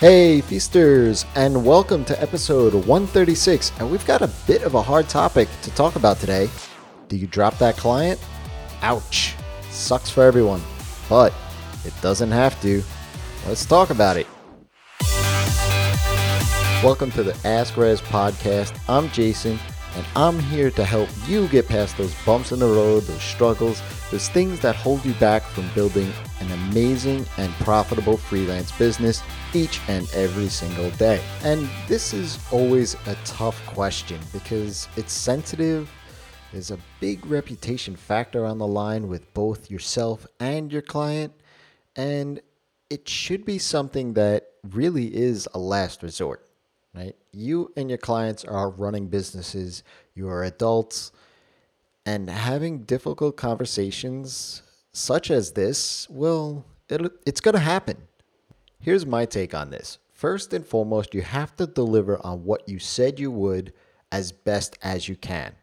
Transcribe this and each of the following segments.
Hey, feasters, and welcome to episode 136. And we've got a bit of a hard topic to talk about today. Do you drop that client? Ouch. Sucks for everyone, but it doesn't have to. Let's talk about it. Welcome to the Ask Rez podcast. I'm Jason, and I'm here to help you get past those bumps in the road, those struggles, those things that hold you back from building an amazing and profitable freelance business each and every single day. And this is always a tough question because it's sensitive. There's a big reputation factor on the line with both yourself and your client. And it should be something that really is a last resort, right? You and your clients are running businesses, you are adults, and having difficult conversations such as this, well, it's going to happen. Here's my take on this. First and foremost, you have to deliver on what you said you would as best as you can.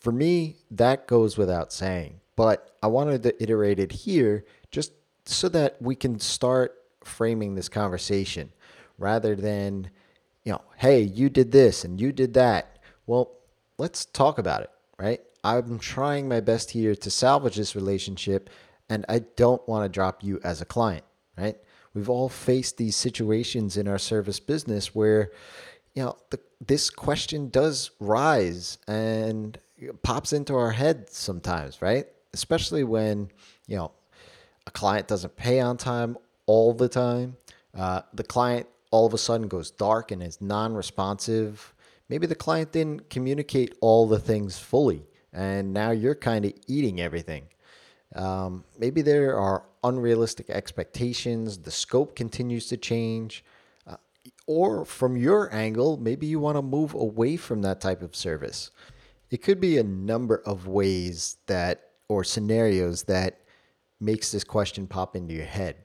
For me, that goes without saying, but I wanted to iterate it here just so that we can start framing this conversation rather than, you know, hey, you did this and you did that. Well, let's talk about it, right? I'm trying my best here to salvage this relationship and I don't want to drop you as a client right? We've all faced these situations in our service business where, you know, the, this question does rise and pops into our head sometimes, right? Especially when, you know, a client doesn't pay on time all the time. Uh, the client all of a sudden goes dark and is non responsive. Maybe the client didn't communicate all the things fully, and now you're kind of eating everything. Um, maybe there are unrealistic expectations, the scope continues to change. Uh, or from your angle, maybe you want to move away from that type of service. It could be a number of ways that, or scenarios that makes this question pop into your head.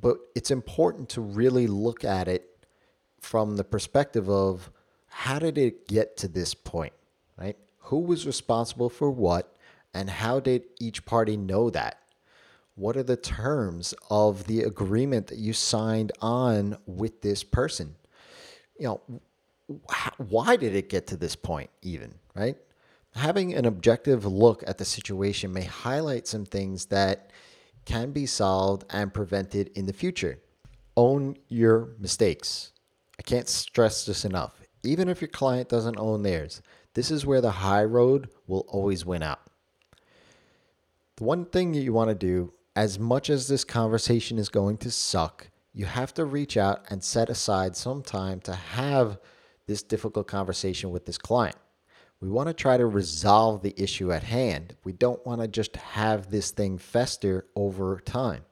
But it's important to really look at it from the perspective of how did it get to this point, right? Who was responsible for what? And how did each party know that? What are the terms of the agreement that you signed on with this person? You know, why did it get to this point, even, right? Having an objective look at the situation may highlight some things that can be solved and prevented in the future. Own your mistakes. I can't stress this enough. Even if your client doesn't own theirs, this is where the high road will always win out. The one thing that you want to do, as much as this conversation is going to suck, you have to reach out and set aside some time to have this difficult conversation with this client. We want to try to resolve the issue at hand. We don't want to just have this thing fester over time.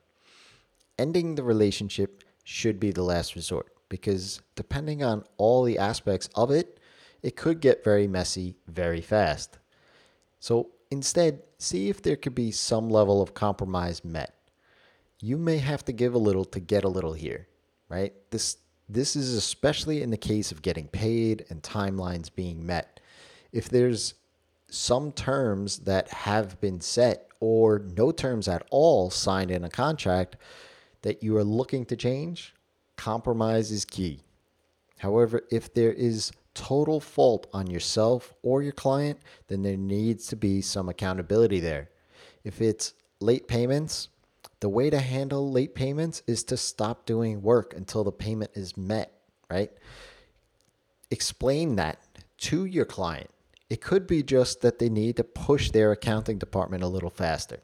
Ending the relationship should be the last resort because depending on all the aspects of it, it could get very messy very fast. So Instead, see if there could be some level of compromise met. You may have to give a little to get a little here, right? This this is especially in the case of getting paid and timelines being met. If there's some terms that have been set or no terms at all signed in a contract that you are looking to change, compromise is key. However, if there is total fault on yourself or your client, then there needs to be some accountability there. If it's late payments, the way to handle late payments is to stop doing work until the payment is met, right? Explain that to your client. It could be just that they need to push their accounting department a little faster.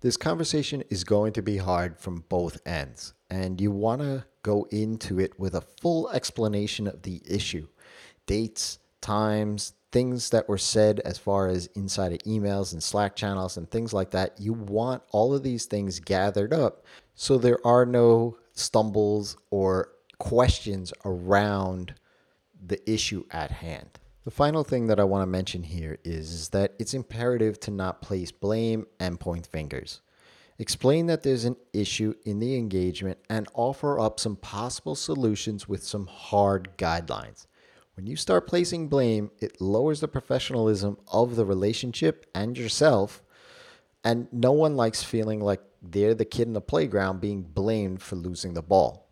This conversation is going to be hard from both ends, and you want to go into it with a full explanation of the issue dates, times, things that were said as far as inside of emails and Slack channels and things like that. You want all of these things gathered up so there are no stumbles or questions around the issue at hand. The final thing that I want to mention here is, is that it's imperative to not place blame and point fingers. Explain that there's an issue in the engagement and offer up some possible solutions with some hard guidelines. When you start placing blame, it lowers the professionalism of the relationship and yourself. And no one likes feeling like they're the kid in the playground being blamed for losing the ball.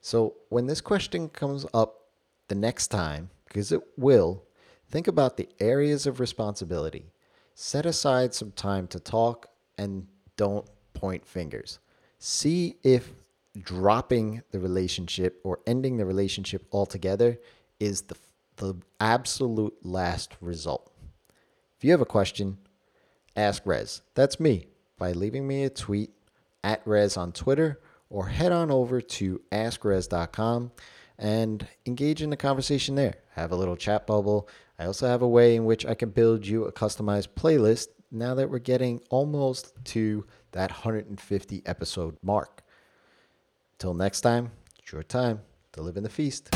So when this question comes up the next time, because it will, think about the areas of responsibility. Set aside some time to talk and don't point fingers. See if dropping the relationship or ending the relationship altogether is the, the absolute last result. If you have a question, ask Rez. That's me by leaving me a tweet at Rez on Twitter or head on over to askrez.com and engage in the conversation there. I have a little chat bubble. I also have a way in which I can build you a customized playlist now that we're getting almost to that 150 episode mark. Till next time, it's your time to live in the feast.